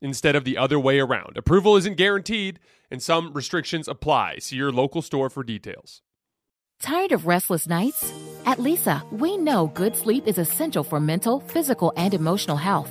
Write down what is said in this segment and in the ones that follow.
instead of the other way around. Approval isn't guaranteed, and some restrictions apply. See your local store for details. Tired of restless nights? At Leesa, we know good sleep is essential for mental, physical, and emotional health.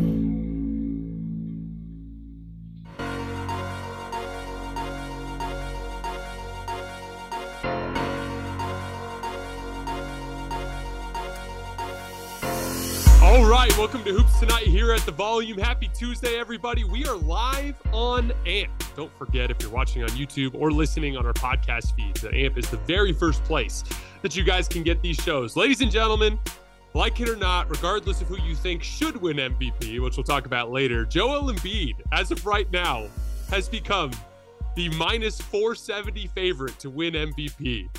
Right, welcome to Hoops Tonight here at the Volume. Happy Tuesday, everybody. We are live on AMP. Don't forget, if you're watching on YouTube or listening on our podcast feeds, that AMP is the very first place that you guys can get these shows. Ladies and gentlemen, like it or not, regardless of who you think should win MVP, which we'll talk about later, Joel Embiid, as of right now, has become the minus 470 favorite to win MVP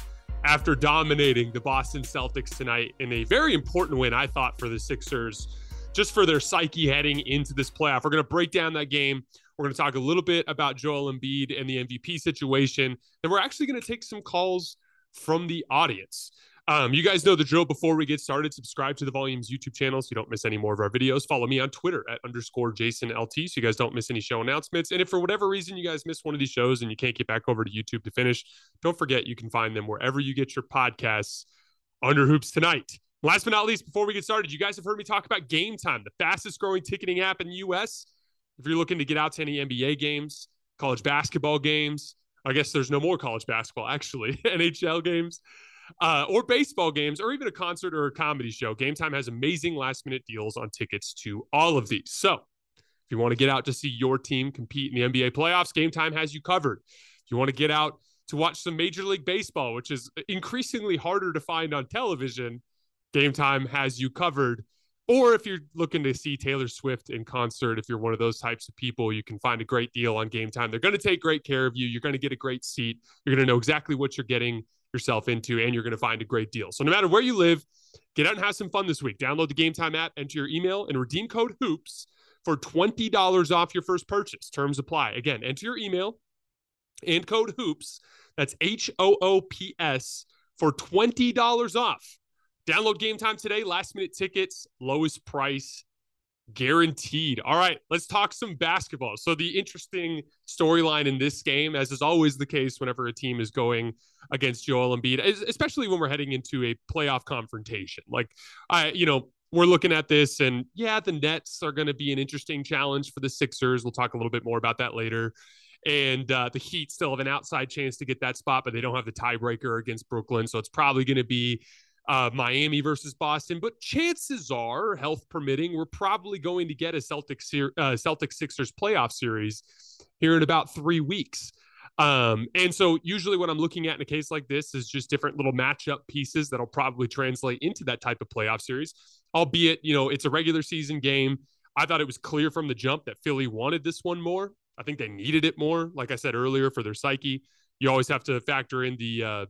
after dominating the Boston Celtics tonight in a very important win, I thought, for the Sixers, just for their psyche heading into this playoff. We're going to break down that game. We're going to talk a little bit about Joel Embiid and the MVP situation. And we're actually going to take some calls from the audience. Um, you guys know the drill before we get started. Subscribe to the Volumes YouTube channel so you don't miss any more of our videos. Follow me on Twitter at underscore Jason LT so you guys don't miss any show announcements. And if for whatever reason you guys miss one of these shows and you can't get back over to YouTube to finish, don't forget you can find them wherever you get your podcasts under Hoops Tonight. Last but not least, before we get started, you guys have heard me talk about Gametime, the fastest growing ticketing app in the US. If you're looking to get out to any NBA games, college basketball games, I guess there's no more college basketball, actually, NHL games uh, or baseball games, or even a concert or a comedy show, Gametime has amazing last minute deals on tickets to all of these. So if you want to get out to see your team compete in the NBA playoffs, Gametime has you covered. If you want to get out to watch some Major League Baseball, which is increasingly harder to find on television, Gametime has you covered. Or if you're looking to see Taylor Swift in concert, if you're one of those types of people, you can find a great deal on Gametime. They're going to take great care of you. You're going to get a great seat. You're going to know exactly what you're getting yourself into, and you're going to find a great deal. So no matter where you live, get out and have some fun this week. Download the Gametime app, enter your email, and redeem code HOOPS for $20 off your first purchase. Terms apply. Again, enter your email and code HOOPS. That's H O O P S for $20 off. Download Gametime today. Last minute tickets, lowest price guaranteed. All right, let's talk some basketball. So, the interesting storyline in this game, as is always the case whenever a team is going against Joel Embiid, especially when we're heading into a playoff confrontation. Like, I, you know, we're looking at this, and yeah, the Nets are going to be an interesting challenge for the Sixers. We'll talk a little bit more about that later. And uh, the Heat still have an outside chance to get that spot, but they don't have the tiebreaker against Brooklyn. So it's probably going to be uh, Miami versus Boston, but chances are, health permitting, we're probably going to get a Celtic uh, Celtic Sixers playoff series here in about three weeks. Um, and so usually what I'm looking at in a case like this is just different little matchup pieces that'll probably translate into that type of playoff series, albeit, you know, it's a regular season game. I thought it was clear from the jump that Philly wanted this one more. I think they needed it more, like I said earlier, for their psyche. You always have to factor in the uh,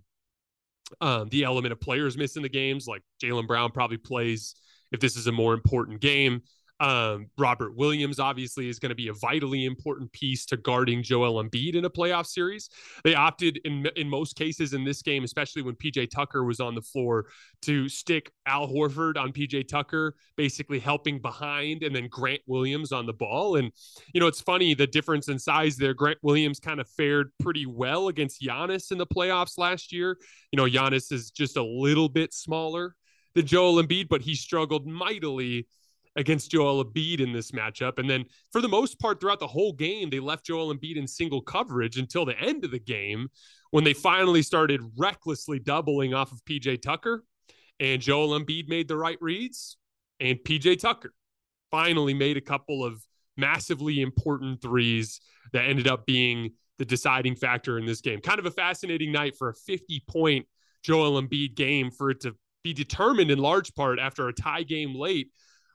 um, the element of players missing the games, like Jaylen Brown probably plays if this is a more important game. Um, Robert Williams obviously is going to be a vitally important piece to guarding Joel Embiid in a playoff series. They opted in in most cases in this game, especially when PJ Tucker was on the floor, to stick Al Horford on PJ Tucker, basically helping behind, and then Grant Williams on the ball. And you know, it's funny the difference in size there. Grant Williams kind of fared pretty well against Giannis in the playoffs last year. You know, Giannis is just a little bit smaller than Joel Embiid, but he struggled mightily against Joel Embiid in this matchup. And then for the most part, throughout the whole game, they left Joel Embiid in single coverage until the end of the game when they finally started recklessly doubling off of PJ Tucker. And Joel Embiid made the right reads, and PJ Tucker finally made a couple of massively important threes that ended up being the deciding factor in this game. Kind of a fascinating night for a 50 point Joel Embiid game for it to be determined in large part after a tie game late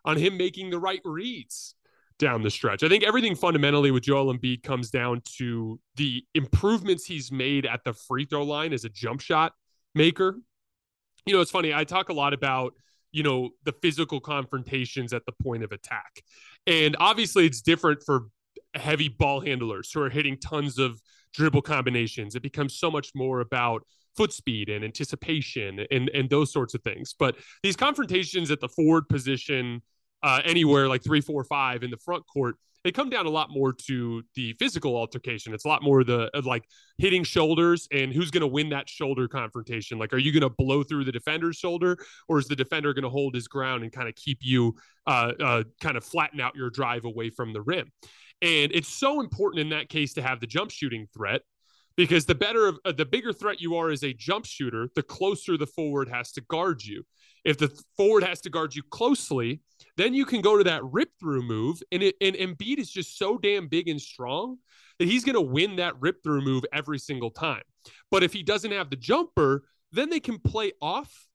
on him making the right reads down the stretch. I think everything fundamentally with Joel Embiid comes down to the improvements he's made at the free throw line as a jump shot maker. You know, it's funny. I talk a lot about, you know, the physical confrontations at the point of attack. And obviously it's different for heavy ball handlers who are hitting tons of dribble combinations. It becomes so much more about foot speed and anticipation and and those sorts of things. But these confrontations at the forward position, uh, anywhere like three, four, five in the front court, they come down a lot more to the physical altercation. It's a lot more the like hitting shoulders and who's going to win that shoulder confrontation. Like, are you going to blow through the defender's shoulder, or is the defender going to hold his ground and kind of keep you, uh, uh, kind of flatten out your drive away from the rim? And it's so important in that case to have the jump shooting threat because the better uh, the bigger threat you are as a jump shooter, the closer the forward has to guard you. If the forward has to guard you closely, then you can go to that rip through move. And it and Embiid is just so damn big and strong that he's going to win that rip through move every single time. But if he doesn't have the jumper, then they can play off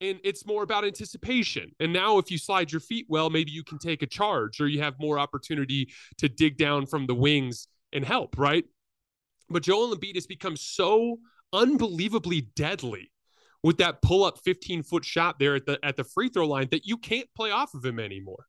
and it's more about anticipation. And now, if you slide your feet well, maybe you can take a charge or you have more opportunity to dig down from the wings and help, right? But Joel Embiid has become so unbelievably deadly with that pull up 15 foot shot there at the at the free throw line that you can't play off of him anymore.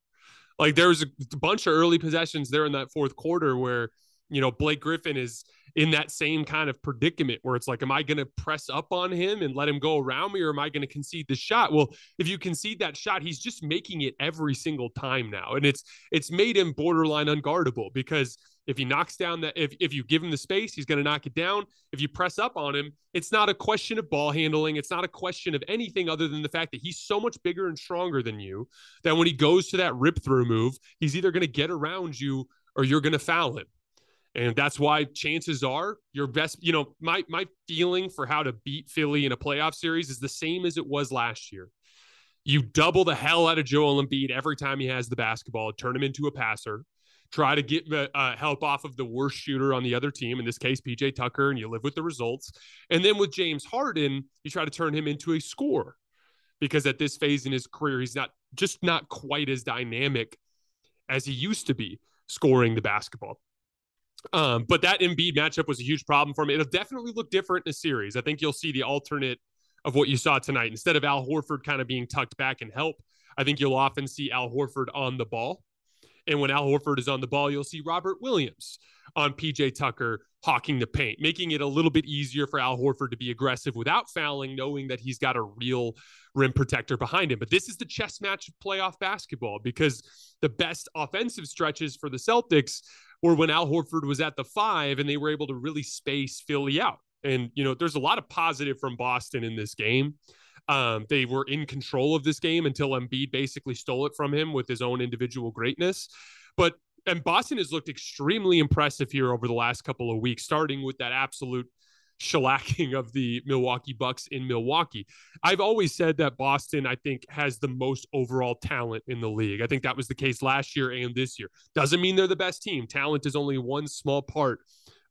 Like there was a bunch of early possessions there in that fourth quarter where you know Blake Griffin is in that same kind of predicament where it's like, am I going to press up on him and let him go around me, or am I going to concede the shot? Well, if you concede that shot, he's just making it every single time now, and it's it's made him borderline unguardable because if he knocks down that, if, if you give him the space, he's going to knock it down. If you press up on him, it's not a question of ball handling. It's not a question of anything other than the fact that he's so much bigger and stronger than you that when he goes to that rip through move, he's either going to get around you or you're going to foul him. And that's why chances are your best, you know, my my feeling for how to beat Philly in a playoff series is the same as it was last year. You double the hell out of Joel Embiid every time he has the basketball, turn him into a passer try to get uh, help off of the worst shooter on the other team, in this case, PJ Tucker, and you live with the results. And then with James Harden, you try to turn him into a scorer because at this phase in his career, he's not just not quite as dynamic as he used to be scoring the basketball. Um, but that Embiid matchup was a huge problem for him. It'll definitely look different in a series. I think you'll see the alternate of what you saw tonight. Instead of Al Horford kind of being tucked back and help, I think you'll often see Al Horford on the ball and when Al Horford is on the ball, you'll see Robert Williams on PJ Tucker hawking the paint, making it a little bit easier for Al Horford to be aggressive without fouling, knowing that he's got a real rim protector behind him. But this is the chess match of playoff basketball because the best offensive stretches for the Celtics were when Al Horford was at the five and they were able to really space Philly out. And, you know, there's a lot of positive from Boston in this game. Um, they were in control of this game until Embiid basically stole it from him with his own individual greatness. But and Boston has looked extremely impressive here over the last couple of weeks, starting with that absolute shellacking of the Milwaukee Bucks in Milwaukee. I've always said that Boston, I think, has the most overall talent in the league. I think that was the case last year and this year. Doesn't mean they're the best team. Talent is only one small part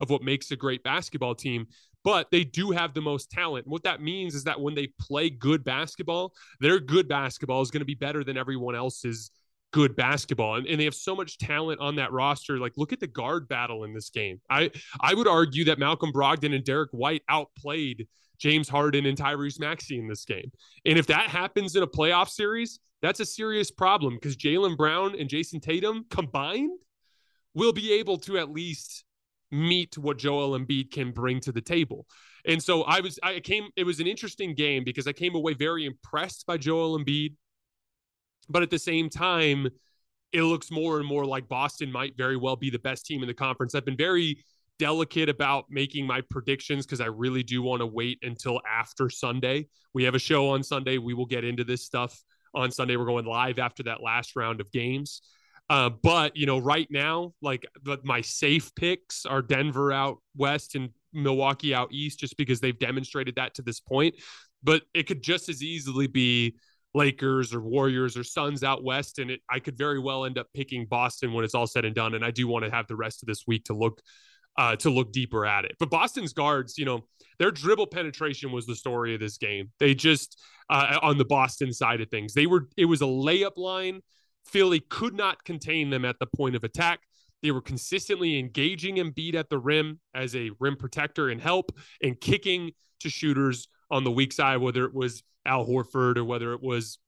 of what makes a great basketball team but they do have the most talent. what that means is that when they play good basketball, their good basketball is going to be better than everyone else's good basketball. And, and they have so much talent on that roster. Like, look at the guard battle in this game. I, I would argue that Malcolm Brogdon and Derrick White outplayed James Harden and Tyrese Maxey in this game. And if that happens in a playoff series, that's a serious problem because Jaylen Brown and Jayson Tatum combined will be able to at least meet what Joel Embiid can bring to the table. And so I was, I came, it was an interesting game because I came away very impressed by Joel Embiid. But at the same time, it looks more and more like Boston might very well be the best team in the conference. I've been very delicate about making my predictions because I really do want to wait until after Sunday. We have a show on Sunday. We will get into this stuff on Sunday. We're going live after that last round of games. Uh, but you know, right now, like my safe picks are Denver out west and Milwaukee out east, just because they've demonstrated that to this point. But it could just as easily be Lakers or Warriors or Suns out west, and it, I could very well end up picking Boston when it's all said and done. And I do want to have the rest of this week to look uh, to look deeper at it. But Boston's guards, you know, their dribble penetration was the story of this game. They just uh, on the Boston side of things, they were it was a layup line. Philly could not contain them at the point of attack. They were consistently engaging Embiid at the rim as a rim protector and help and kicking to shooters on the weak side, whether it was Al Horford or whether it was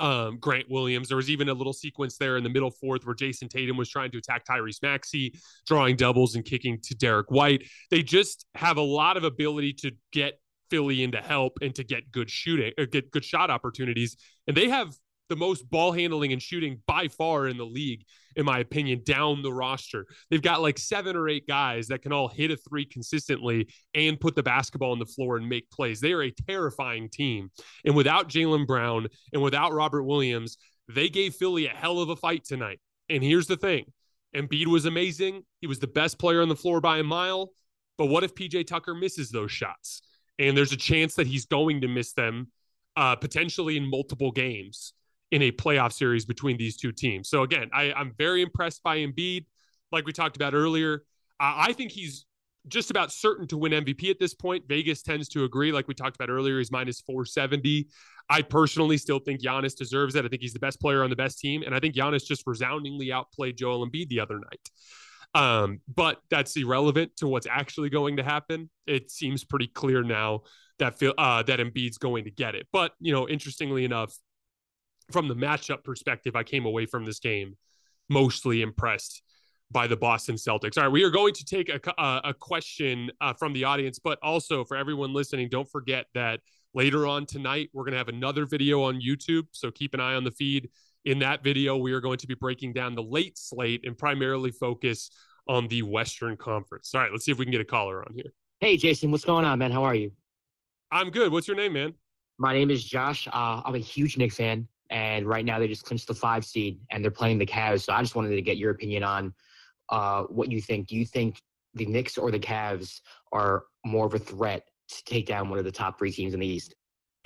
um, Grant Williams. There was even a little sequence there in the middle fourth where Jayson Tatum was trying to attack Tyrese Maxey, drawing doubles and kicking to Derrick White. They just have a lot of ability to get Philly into help and to get good shooting, or uh, get good shot opportunities. And they have the most ball handling and shooting by far in the league, in my opinion, down the roster. They've got like seven or eight guys that can all hit a three consistently and put the basketball on the floor and make plays. They are a terrifying team. And without Jaylen Brown and without Robert Williams, they gave Philly a hell of a fight tonight. And here's the thing Embiid was amazing. He was the best player on the floor by a mile. But what if PJ Tucker misses those shots? And there's a chance that he's going to miss them uh, potentially in multiple games in a playoff series between these two teams. So again, I, I'm very impressed by Embiid. Like we talked about earlier, uh, I think he's just about certain to win MVP at this point. Vegas tends to agree. Like we talked about earlier, he's minus 470. I personally still think Giannis deserves it. I think he's the best player on the best team. And I think Giannis just resoundingly outplayed Joel Embiid the other night. Um, but that's irrelevant to what's actually going to happen. It seems pretty clear now that feel uh, that Embiid's going to get it. But you know, interestingly enough, from the matchup perspective, I came away from this game mostly impressed by the Boston Celtics. All right, we are going to take a, a, a question uh, from the audience, but also for everyone listening, don't forget that later on tonight, we're going to have another video on YouTube. So keep an eye on the feed. In that video, we are going to be breaking down the late slate and primarily focus on the Western Conference. All right, let's see if we can get a caller on here. Hey, Jason, what's going on, man? How are you? I'm good. What's your name, man? My name is Josh. Uh, I'm a huge Knicks fan and right now they just clinched the five seed and they're playing the Cavs. So I just wanted to get your opinion on uh, what you think. Do you think the Knicks or the Cavs are more of a threat to take down one of the top three teams in the East?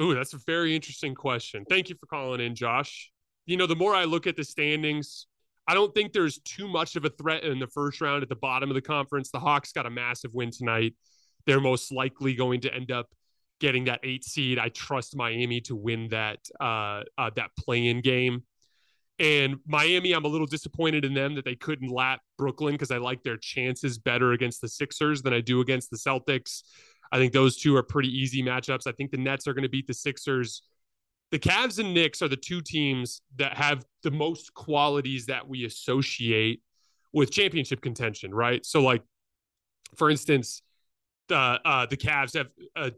Ooh, that's a very interesting question. Thank you for calling in, Josh. You know, the more I look at the standings, I don't think there's too much of a threat in the first round at the bottom of the conference. The Hawks got a massive win tonight. They're most likely going to end up getting that eight seed. I trust Miami to win that uh, uh, that play-in game. And Miami, I'm a little disappointed in them that they couldn't lap Brooklyn because I like their chances better against the Sixers than I do against the Celtics. I think those two are pretty easy matchups. I think the Nets are going to beat the Sixers. The Cavs and Knicks are the two teams that have the most qualities that we associate with championship contention, right? So, like, for instance, the uh, the Cavs have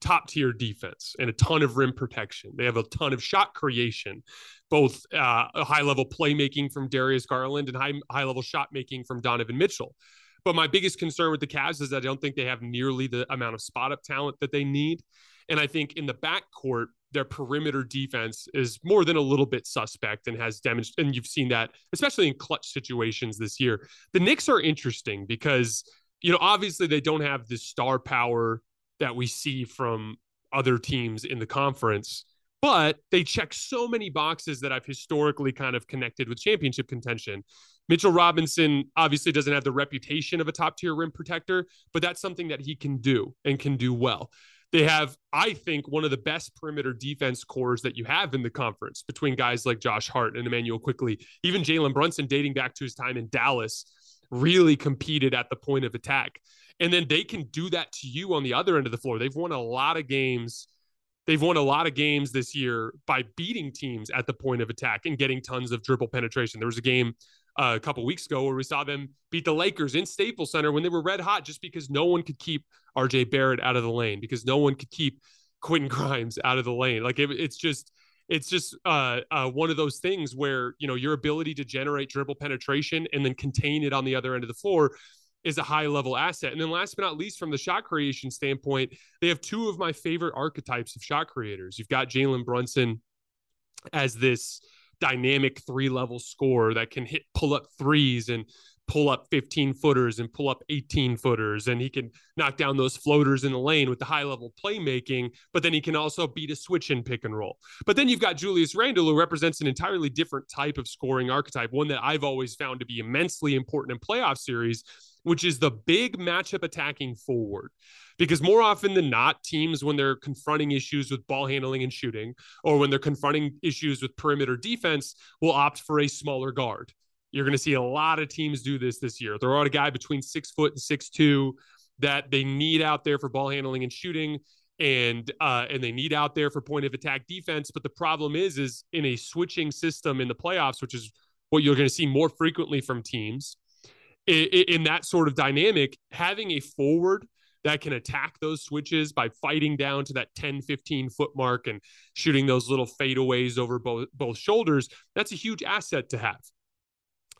top tier defense and a ton of rim protection. They have a ton of shot creation, both uh, high level playmaking from Darius Garland and high high level shot making from Donovan Mitchell. But my biggest concern with the Cavs is I don't think they have nearly the amount of spot up talent that they need. And I think in the backcourt, their perimeter defense is more than a little bit suspect and has damaged. and you've seen that, especially in clutch situations this year. The Knicks are interesting because, you know, obviously they don't have the star power that we see from other teams in the conference but they check so many boxes that I've historically kind of connected with championship contention. Mitchell Robinson obviously doesn't have the reputation of a top tier rim protector, but that's something that he can do and can do well. They have, I think, one of the best perimeter defense cores that you have in the conference between guys like Josh Hart and Immanuel Quickley. Even Jalen Brunson, dating back to his time in Dallas, really competed at the point of attack. And then they can do that to you on the other end of the floor. They've won a lot of games. They've won a lot of games this year by beating teams at the point of attack and getting tons of dribble penetration. There was a game uh, a couple weeks ago where we saw them beat the Lakers in Staples Center when they were red hot just because no one could keep RJ Barrett out of the lane, because no one could keep Quentin Grimes out of the lane. Like it, it's just it's just uh, uh, one of those things where you know your ability to generate dribble penetration and then contain it on the other end of the floor is a high level asset. And then last but not least, from the shot creation standpoint, they have two of my favorite archetypes of shot creators. You've got Jalen Brunson as this dynamic three level scorer that can hit pull up threes and pull up 15 footers and pull up 18 footers and he can knock down those floaters in the lane with the high level playmaking but then he can also beat a switch and pick and roll but then you've got Julius Randle who represents an entirely different type of scoring archetype one that I've always found to be immensely important in playoff series which is the big matchup attacking forward because more often than not teams when they're confronting issues with ball handling and shooting or when they're confronting issues with perimeter defense will opt for a smaller guard you're going to see a lot of teams do this this year. Throw out a guy between six foot and six two that they need out there for ball handling and shooting, and uh, and they need out there for point of attack defense. But the problem is, is in a switching system in the playoffs, which is what you're going to see more frequently from teams. In, that sort of dynamic, having a forward that can attack those switches by fighting down to that 10 15 foot mark and shooting those little fadeaways over both both shoulders that's a huge asset to have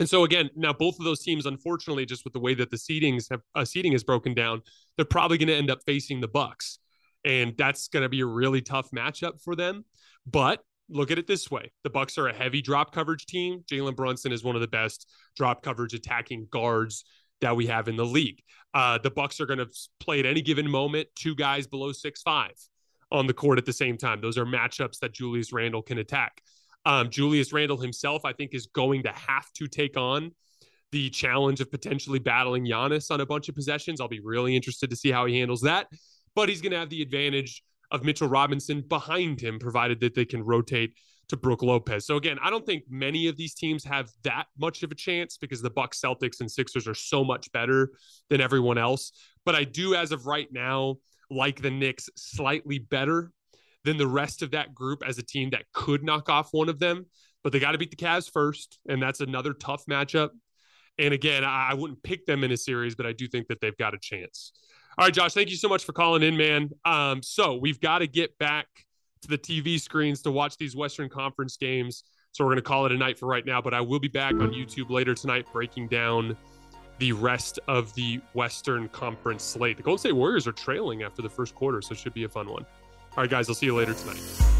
and so again, now both of those teams, unfortunately, just with the way that the seedings have uh, seeding is broken down, they're probably going to end up facing the Bucks, and that's going to be a really tough matchup for them. But look at it this way: the Bucks are a heavy drop coverage team. Jalen Brunson is one of the best drop coverage attacking guards that we have in the league. Uh, the Bucks are going to play at any given moment two guys below six five on the court at the same time. Those are matchups that Julius Randle can attack. Um, Julius Randle himself, I think, is going to have to take on the challenge of potentially battling Giannis on a bunch of possessions. I'll be really interested to see how he handles that. But he's going to have the advantage of Mitchell Robinson behind him, provided that they can rotate to Brook Lopez. So again, I don't think many of these teams have that much of a chance because the Bucks, Celtics, and Sixers are so much better than everyone else. But I do, as of right now, like the Knicks slightly better than the rest of that group as a team that could knock off one of them. But they got to beat the Cavs first, and that's another tough matchup. And again, I, wouldn't pick them in a series, but I do think that they've got a chance. All right, Josh, thank you so much for calling in, man. Um, so we've got to get back to the TV screens to watch these Western Conference games. So we're going to call it a night for right now, but I will be back on YouTube later tonight breaking down the rest of the Western Conference slate. The Golden State Warriors are trailing after the first quarter, so it should be a fun one. All right, guys, I'll see you later tonight.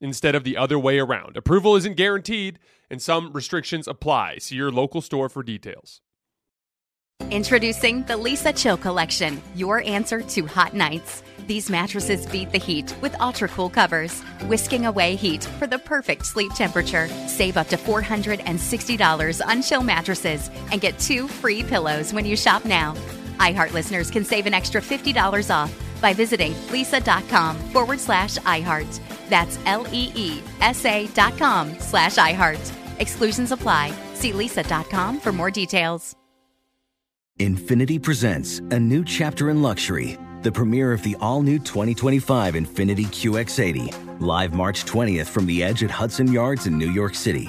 instead of the other way around. Approval isn't guaranteed, and some restrictions apply. See your local store for details. Introducing the Leesa Chill Collection, your answer to hot nights. These mattresses beat the heat with ultra cool covers, whisking away heat for the perfect sleep temperature. Save up to $460 on chill mattresses and get two free pillows when you shop now. iHeart listeners can save an extra $50 off by visiting leesa.com forward slash iHeart. That's L E E S A dot com slash iHeart. Exclusions apply. See leesa.com for more details. Infiniti presents a new chapter in luxury, the premiere of the all new 2025 Infiniti QX80, live March 20th from the edge at Hudson Yards in New York City